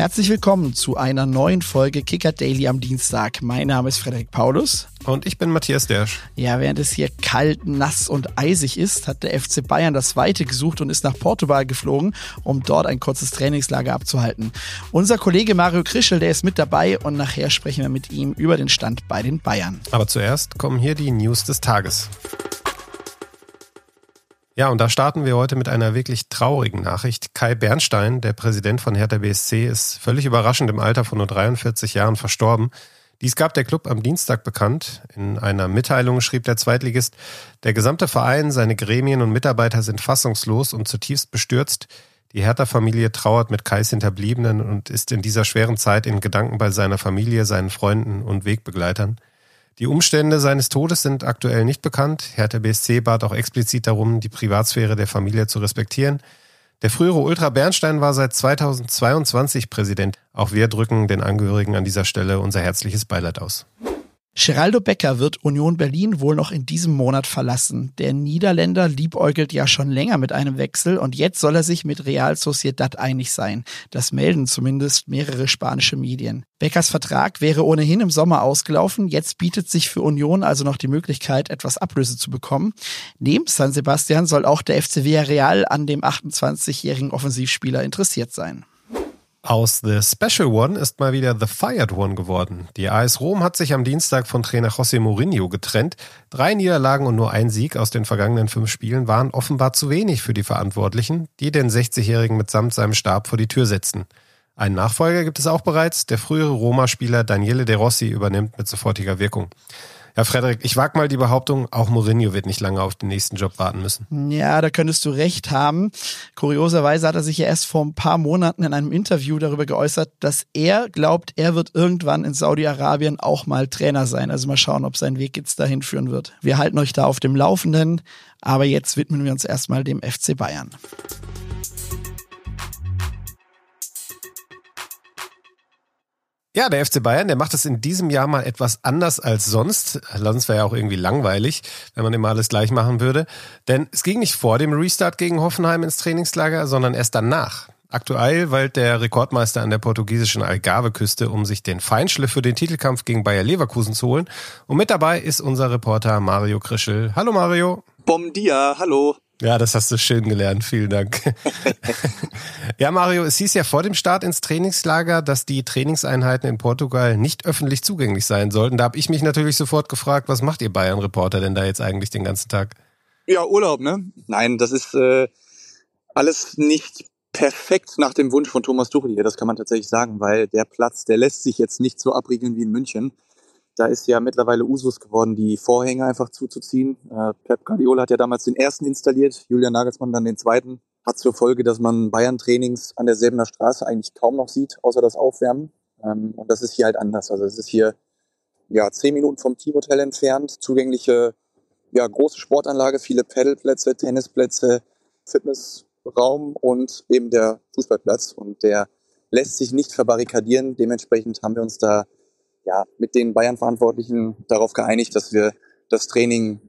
Herzlich willkommen zu einer neuen Folge Kicker Daily am Dienstag. Mein Name ist Frederik Paulus. Und ich bin Matthias Dersch. Ja, während es hier kalt, nass und eisig ist, hat der FC Bayern das Weite gesucht und ist nach Portugal geflogen, um dort ein kurzes Trainingslager abzuhalten. Unser Kollege Mario Krischel, der ist mit dabei und nachher sprechen wir mit ihm über den Stand bei den Bayern. Aber zuerst kommen hier die News des Tages. Ja, und da starten wir heute mit einer wirklich traurigen Nachricht. Kai Bernstein, der Präsident von Hertha BSC, ist völlig überraschend im Alter von nur 43 Jahren verstorben. Dies gab der Club am Dienstag bekannt. In einer Mitteilung schrieb der Zweitligist, der gesamte Verein, seine Gremien und Mitarbeiter sind fassungslos und zutiefst bestürzt. Die Hertha-Familie trauert mit Kais Hinterbliebenen und ist in dieser schweren Zeit in Gedanken bei seiner Familie, seinen Freunden und Wegbegleitern. Die Umstände seines Todes sind aktuell nicht bekannt. Hertha BSC bat auch explizit darum, die Privatsphäre der Familie zu respektieren. Der frühere Ultra Bernstein war seit 2022 Präsident. Auch wir drücken den Angehörigen an dieser Stelle unser herzliches Beileid aus. Geraldo Becker wird Union Berlin wohl noch in diesem Monat verlassen. Der Niederländer liebäugelt ja schon länger mit einem Wechsel und jetzt soll er sich mit Real Sociedad einig sein. Das melden zumindest mehrere spanische Medien. Beckers Vertrag wäre ohnehin im Sommer ausgelaufen. Jetzt bietet sich für Union also noch die Möglichkeit, etwas Ablöse zu bekommen. Neben San Sebastian soll auch der FC Villarreal an dem 28-jährigen Offensivspieler interessiert sein. Aus The Special One ist mal wieder The Fired One geworden. Die AS Rom hat sich am Dienstag von Trainer José Mourinho getrennt. Drei Niederlagen und nur ein Sieg aus den vergangenen fünf Spielen waren offenbar zu wenig für die Verantwortlichen, die den 60-Jährigen mitsamt seinem Stab vor die Tür setzten. Einen Nachfolger gibt es auch bereits. Der frühere Roma-Spieler Daniele De Rossi übernimmt mit sofortiger Wirkung. Ja, Frederik, ich wag mal die Behauptung, auch Mourinho wird nicht lange auf den nächsten Job warten müssen. Ja, da könntest du recht haben. Kurioserweise hat er sich ja erst vor ein paar Monaten in einem Interview darüber geäußert, dass er glaubt, er wird irgendwann in Saudi-Arabien auch mal Trainer sein. Also mal schauen, ob sein Weg jetzt dahin führen wird. Wir halten euch da auf dem Laufenden, aber jetzt widmen wir uns erstmal dem FC Bayern. Ja, der FC Bayern, der macht es in diesem Jahr mal etwas anders als sonst. Sonst wäre ja auch irgendwie langweilig, wenn man immer alles gleich machen würde. Denn es ging nicht vor dem Restart gegen Hoffenheim ins Trainingslager, sondern erst danach. Aktuell weilt der Rekordmeister an der portugiesischen Algarve-Küste, um sich den Feinschliff für den Titelkampf gegen Bayer Leverkusen zu holen. Und mit dabei ist unser Reporter Mario Krischel. Hallo Mario. Bom dia, hallo. Ja, das hast du schön gelernt. Vielen Dank. ja, Mario, es hieß ja vor dem Start ins Trainingslager, dass die Trainingseinheiten in Portugal nicht öffentlich zugänglich sein sollten. Da habe ich mich natürlich sofort gefragt, was macht ihr Bayern-Reporter denn da jetzt eigentlich den ganzen Tag? Ja, Urlaub, ne? Nein, das ist äh, alles nicht perfekt nach dem Wunsch von Thomas Tuchel hier, das kann man tatsächlich sagen, weil der Platz, der lässt sich jetzt nicht so abriegeln wie in München. Da ist ja mittlerweile Usus geworden, die Vorhänge einfach zuzuziehen. Äh, Pep Guardiola hat ja damals den ersten installiert, Julian Nagelsmann dann den zweiten. Hat zur Folge, dass man Bayern-Trainings an der Säbener Straße eigentlich kaum noch sieht, außer das Aufwärmen. Ähm, und das ist hier halt anders. Also es ist hier ja zehn Minuten vom Teamhotel entfernt, zugängliche ja große Sportanlage, viele Pedalplätze, Tennisplätze, Fitnessraum und eben der Fußballplatz. Und der lässt sich nicht verbarrikadieren. Dementsprechend haben wir uns da ja, mit den Bayern-Verantwortlichen darauf geeinigt, dass wir das Training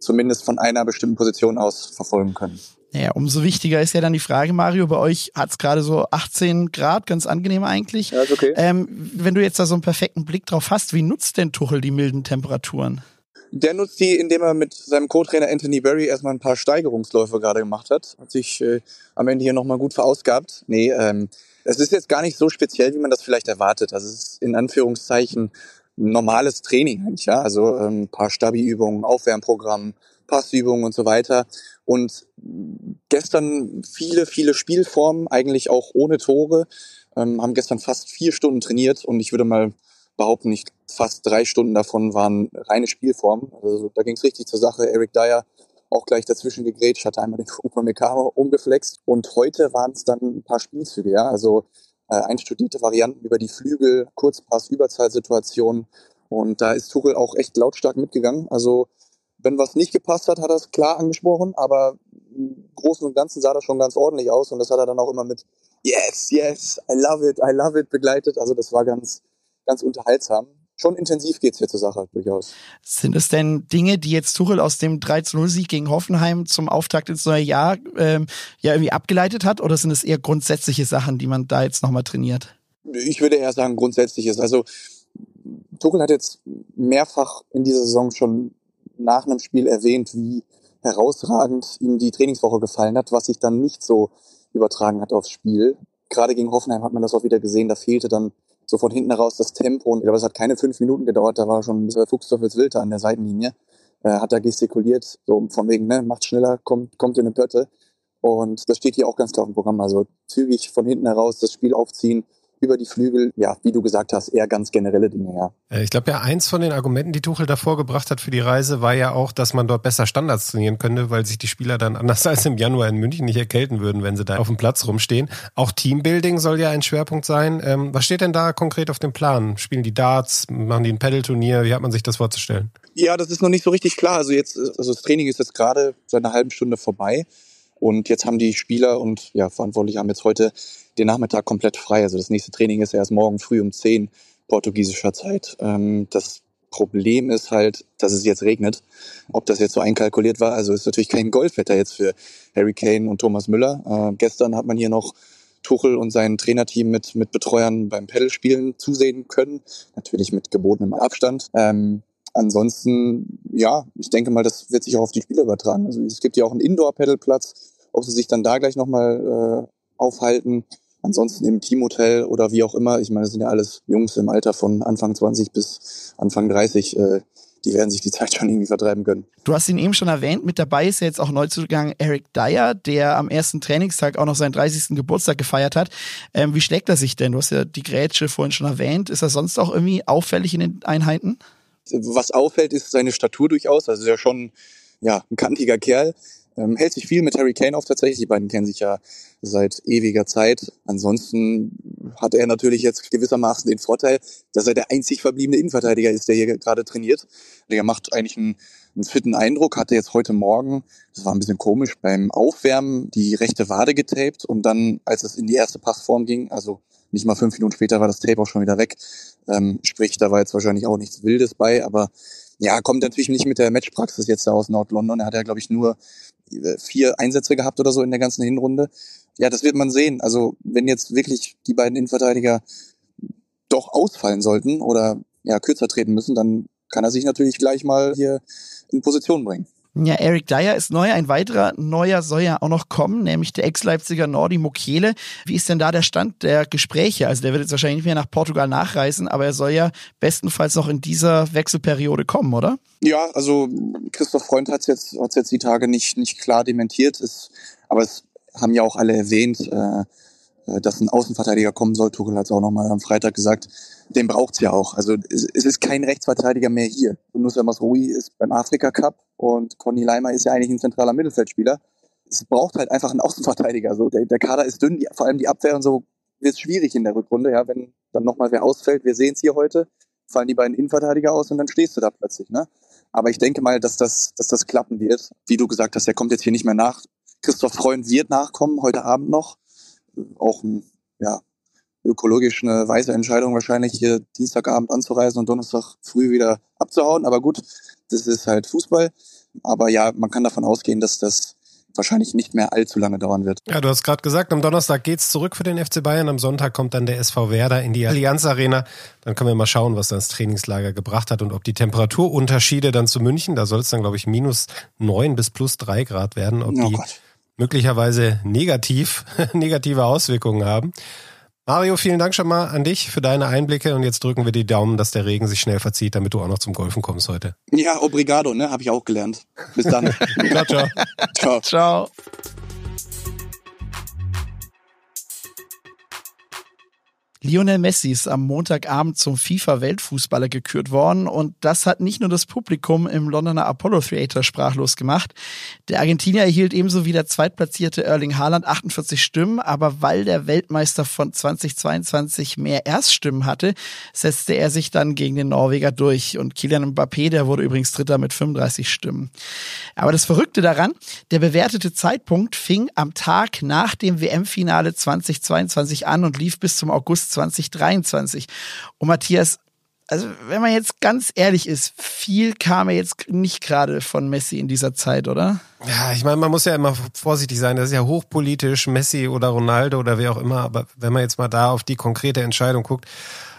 zumindest von einer bestimmten Position aus verfolgen können. Ja, umso wichtiger ist ja dann die Frage, Mario, bei euch hat es gerade so 18 Grad, ganz angenehm eigentlich. Ja, ist okay. Ähm, wenn du jetzt da so einen perfekten Blick drauf hast, wie nutzt denn Tuchel die milden Temperaturen? Der nutzt die, indem er mit seinem Co-Trainer Anthony Berry erstmal ein paar Steigerungsläufe gerade gemacht hat. Hat sich äh, am Ende hier nochmal gut verausgabt. Nee, ähm, es ist jetzt gar nicht so speziell, wie man das vielleicht erwartet. Also es ist in Anführungszeichen normales Training eigentlich, ja. Also ähm, ein paar Stabi-Übungen, Aufwärmprogramm, Passübungen und so weiter. Und gestern viele, viele Spielformen, eigentlich auch ohne Tore, ähm, haben gestern fast vier Stunden trainiert und ich würde mal behaupten, nicht fast drei Stunden davon waren reine Spielformen. Also da ging es richtig zur Sache. Eric Dyer auch gleich dazwischen gegrätscht, hatte einmal den Upamecano umgeflext. Und heute waren es dann ein paar Spielzüge, ja, also äh, einstudierte Varianten über die Flügel, Kurzpass, Überzahlsituationen und da ist Tuchel auch echt lautstark mitgegangen, also wenn was nicht gepasst hat, hat er es klar angesprochen, aber im Großen und Ganzen sah das schon ganz ordentlich aus. Und das hat er dann auch immer mit Yes, yes, I love it, I love it begleitet, also das war ganz, ganz unterhaltsam schon intensiv geht's hier zur Sache, durchaus. Sind es denn Dinge, die jetzt Tuchel aus dem 3-0-Sieg gegen Hoffenheim zum Auftakt ins neue Jahr ähm, ja irgendwie abgeleitet hat? Oder sind es eher grundsätzliche Sachen, die man da jetzt nochmal trainiert? Ich würde eher sagen, grundsätzlich ist. Also Tuchel hat jetzt mehrfach in dieser Saison schon nach einem Spiel erwähnt, wie herausragend ihm die Trainingswoche gefallen hat, was sich dann nicht so übertragen hat aufs Spiel. Gerade gegen Hoffenheim hat man das auch wieder gesehen, da fehlte dann so von hinten heraus das Tempo. Und ich glaube, es hat keine fünf Minuten gedauert, da war schon ein Fuchsteufels Wilter an der Seitenlinie. Äh, hat da gestikuliert, so von wegen, ne, macht schneller, kommt, kommt in eine Pötte. Und das steht hier auch ganz klar auf dem Programm. Also zügig von hinten heraus das Spiel aufziehen, über die Flügel, ja, wie du gesagt hast, eher ganz generelle Dinge, ja. Äh, ich glaube ja, eins von den Argumenten, die Tuchel davor gebracht hat für die Reise, war ja auch, dass man dort besser Standards trainieren könnte, weil sich die Spieler dann anders als im Januar in München nicht erkälten würden, wenn sie da auf dem Platz rumstehen. Auch Teambuilding soll ja ein Schwerpunkt sein. Ähm, was steht denn da konkret auf dem Plan? Spielen die Darts? Machen die ein Pedal-Turnier? Wie hat man sich das vorzustellen? Ja, das ist noch nicht so richtig klar. Also jetzt, also das Training ist jetzt gerade seit einer halben Stunde vorbei. Und jetzt haben die Spieler und ja, Verantwortliche haben jetzt heute den Nachmittag komplett frei. Also das nächste Training ist erst morgen früh um 10 portugiesischer Zeit. Ähm, das Problem ist halt, dass es jetzt regnet. Ob das jetzt so einkalkuliert war, also ist natürlich kein Golfwetter jetzt für Harry Kane und Thomas Müller. Äh, gestern hat man hier noch Tuchel und sein Trainerteam mit, mit Betreuern beim Pedalspielen zusehen können. Natürlich mit gebotenem Abstand. Ähm, ansonsten, ja, ich denke mal, das wird sich auch auf die Spiele übertragen. Also es gibt ja auch einen Indoor-Pedalplatz. Ob sie sich dann da gleich nochmal äh, aufhalten, Ansonsten im Teamhotel oder wie auch immer, ich meine, das sind ja alles Jungs im Alter von Anfang 20 bis Anfang 30, äh, die werden sich die Zeit schon irgendwie vertreiben können. Du hast ihn eben schon erwähnt, mit dabei ist ja jetzt auch Neuzugang Eric Dyer, der am ersten Trainingstag auch noch seinen 30. Geburtstag gefeiert hat. Ähm, wie schlägt er sich denn? Du hast ja die Grätsche vorhin schon erwähnt. Ist er sonst auch irgendwie auffällig in den Einheiten? Was auffällt, ist seine Statur durchaus. Also ist ja schon ja, ein kantiger Kerl. Ähm, hält sich viel mit Harry Kane auf tatsächlich. Die beiden kennen sich ja seit ewiger Zeit. Ansonsten hat er natürlich jetzt gewissermaßen den Vorteil, dass er der einzig verbliebene Innenverteidiger ist, der hier gerade trainiert. Der macht eigentlich einen, einen fitten Eindruck, hatte jetzt heute Morgen, das war ein bisschen komisch, beim Aufwärmen die rechte Wade getaped und dann, als es in die erste Passform ging, also nicht mal fünf Minuten später war das Tape auch schon wieder weg. Ähm, sprich, da war jetzt wahrscheinlich auch nichts Wildes bei, aber ja, kommt natürlich nicht mit der Matchpraxis jetzt da aus Nord-London. Er hat ja, glaube ich, nur äh, vier Einsätze gehabt oder so in der ganzen Hinrunde. Ja, das wird man sehen. Also wenn jetzt wirklich die beiden Innenverteidiger doch ausfallen sollten oder ja kürzer treten müssen, dann kann er sich natürlich gleich mal hier in Position bringen. Ja, Eric Dyer ist neu. Ein weiterer neuer soll ja auch noch kommen, nämlich der Ex-Leipziger Nordi Mukiele. Wie ist denn da der Stand der Gespräche? Also der wird jetzt wahrscheinlich nicht mehr nach Portugal nachreisen, aber er soll ja bestenfalls noch in dieser Wechselperiode kommen, oder? Ja, also Christoph Freund hat es jetzt, jetzt die Tage nicht, nicht klar dementiert, ist, aber es haben ja auch alle erwähnt, äh, äh dass ein Außenverteidiger kommen soll. Tuchel hat es auch nochmal am Freitag gesagt. Den braucht's ja auch. Also es, es ist kein Rechtsverteidiger mehr hier. Nusser Masrui ist beim Afrika Cup und Conny Leimer ist ja eigentlich ein zentraler Mittelfeldspieler. Es braucht halt einfach einen Außenverteidiger. So, der, der Kader ist dünn, die, vor allem die Abwehr und so wird schwierig in der Rückrunde, ja, wenn dann nochmal wer ausfällt. Wir sehen es hier heute, fallen die beiden Innenverteidiger aus und dann stehst du da plötzlich. Ne? Aber ich denke mal, dass das, dass das klappen wird. Wie du gesagt hast, der kommt jetzt hier nicht mehr nach. Christoph Freund wird nachkommen, heute Abend noch. Auch ja, ökologisch eine weise Entscheidung, wahrscheinlich hier Dienstagabend anzureisen und Donnerstag früh wieder abzuhauen. Aber gut, das ist halt Fußball. Aber ja, man kann davon ausgehen, dass das wahrscheinlich nicht mehr allzu lange dauern wird. Ja, du hast gerade gesagt, am Donnerstag geht's zurück für den FC Bayern, am Sonntag kommt dann der SV Werder in die Allianz Arena. Dann können wir mal schauen, was das Trainingslager gebracht hat und ob die Temperaturunterschiede dann zu München, da soll es dann glaube ich minus neun bis plus drei Grad werden, ob oh die Gott. Möglicherweise negativ negative Auswirkungen haben. Mario, vielen Dank schon mal an dich für deine Einblicke und jetzt drücken wir die Daumen, dass der Regen sich schnell verzieht, damit du auch noch zum Golfen kommst heute. Ja, obrigado, ne? Habe ich auch gelernt. Bis dann. ciao, ciao. Ciao. Ciao. Lionel Messi ist am Montagabend zum FIFA-Weltfußballer gekürt worden und das hat nicht nur das Publikum im Londoner Apollo Theater sprachlos gemacht. Der Argentinier erhielt ebenso wie der zweitplatzierte Erling Haaland 48 Stimmen, aber weil der Weltmeister von 2022 mehr Erststimmen hatte, setzte er sich dann gegen den Norweger durch und Kylian Mbappé, der wurde übrigens Dritter mit 35 Stimmen. Aber das Verrückte daran, der bewertete Zeitpunkt fing am Tag nach dem WM-Finale 2022 an und lief bis zum August 2023. Und Matthias, also wenn man jetzt ganz ehrlich ist, viel kam jetzt nicht gerade von Messi in dieser Zeit, oder? Ja, ich meine, man muss ja immer vorsichtig sein. Das ist ja hochpolitisch, Messi oder Ronaldo oder wer auch immer. Aber wenn man jetzt mal da auf die konkrete Entscheidung guckt,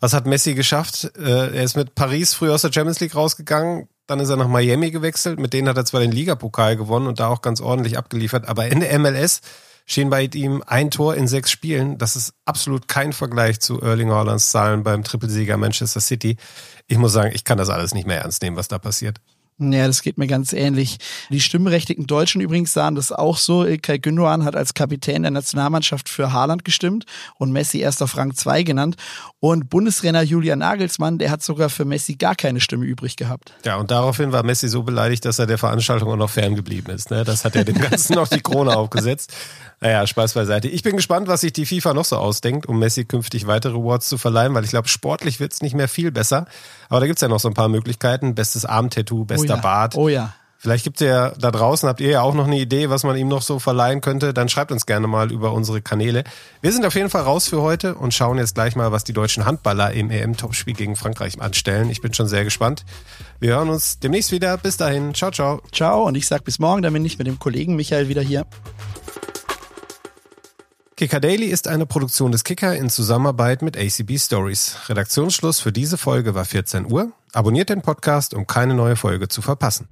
was hat Messi geschafft? Äh, er ist mit Paris früh aus der Champions League rausgegangen, dann ist er nach Miami gewechselt. Mit denen hat er zwar den Ligapokal gewonnen und da auch ganz ordentlich abgeliefert, aber in der MLS stehen bei ihm ein Tor in sechs Spielen. Das ist absolut kein Vergleich zu Erling Haalands Zahlen beim Trippelsieger Manchester City. Ich muss sagen, ich kann das alles nicht mehr ernst nehmen, was da passiert. Ja, das geht mir ganz ähnlich. Die stimmberechtigten Deutschen übrigens sahen das auch so. Ilkay Gündogan hat als Kapitän der Nationalmannschaft für Haaland gestimmt und Messi erst auf Rang 2 genannt. Und Bundestrainer Julian Nagelsmann, der hat sogar für Messi gar keine Stimme übrig gehabt. Ja, und daraufhin war Messi so beleidigt, dass er der Veranstaltung auch noch ferngeblieben ist. Ne? Das hat er dem Ganzen noch die Krone aufgesetzt. Naja, Spaß beiseite. Ich bin gespannt, was sich die FIFA noch so ausdenkt, um Messi künftig weitere Awards zu verleihen, weil ich glaube, sportlich wird's nicht mehr viel besser. Aber da gibt's ja noch so ein paar Möglichkeiten. Bestes Armtattoo, bester oh ja. Bart. Oh ja. Vielleicht gibt ihr da draußen, habt ihr ja auch noch eine Idee, was man ihm noch so verleihen könnte, dann schreibt uns gerne mal über unsere Kanäle. Wir sind auf jeden Fall raus für heute und schauen jetzt gleich mal, was die deutschen Handballer im EM-Topspiel gegen Frankreich anstellen. Ich bin schon sehr gespannt. Wir hören uns demnächst wieder. Bis dahin. Ciao, ciao. Ciao und ich sag bis morgen, dann bin ich mit dem Kollegen Michael wieder hier. Kicker Daily ist eine Produktion des Kicker in Zusammenarbeit mit ACB Stories. Redaktionsschluss für diese Folge war 14 Uhr. Abonniert den Podcast, um keine neue Folge zu verpassen.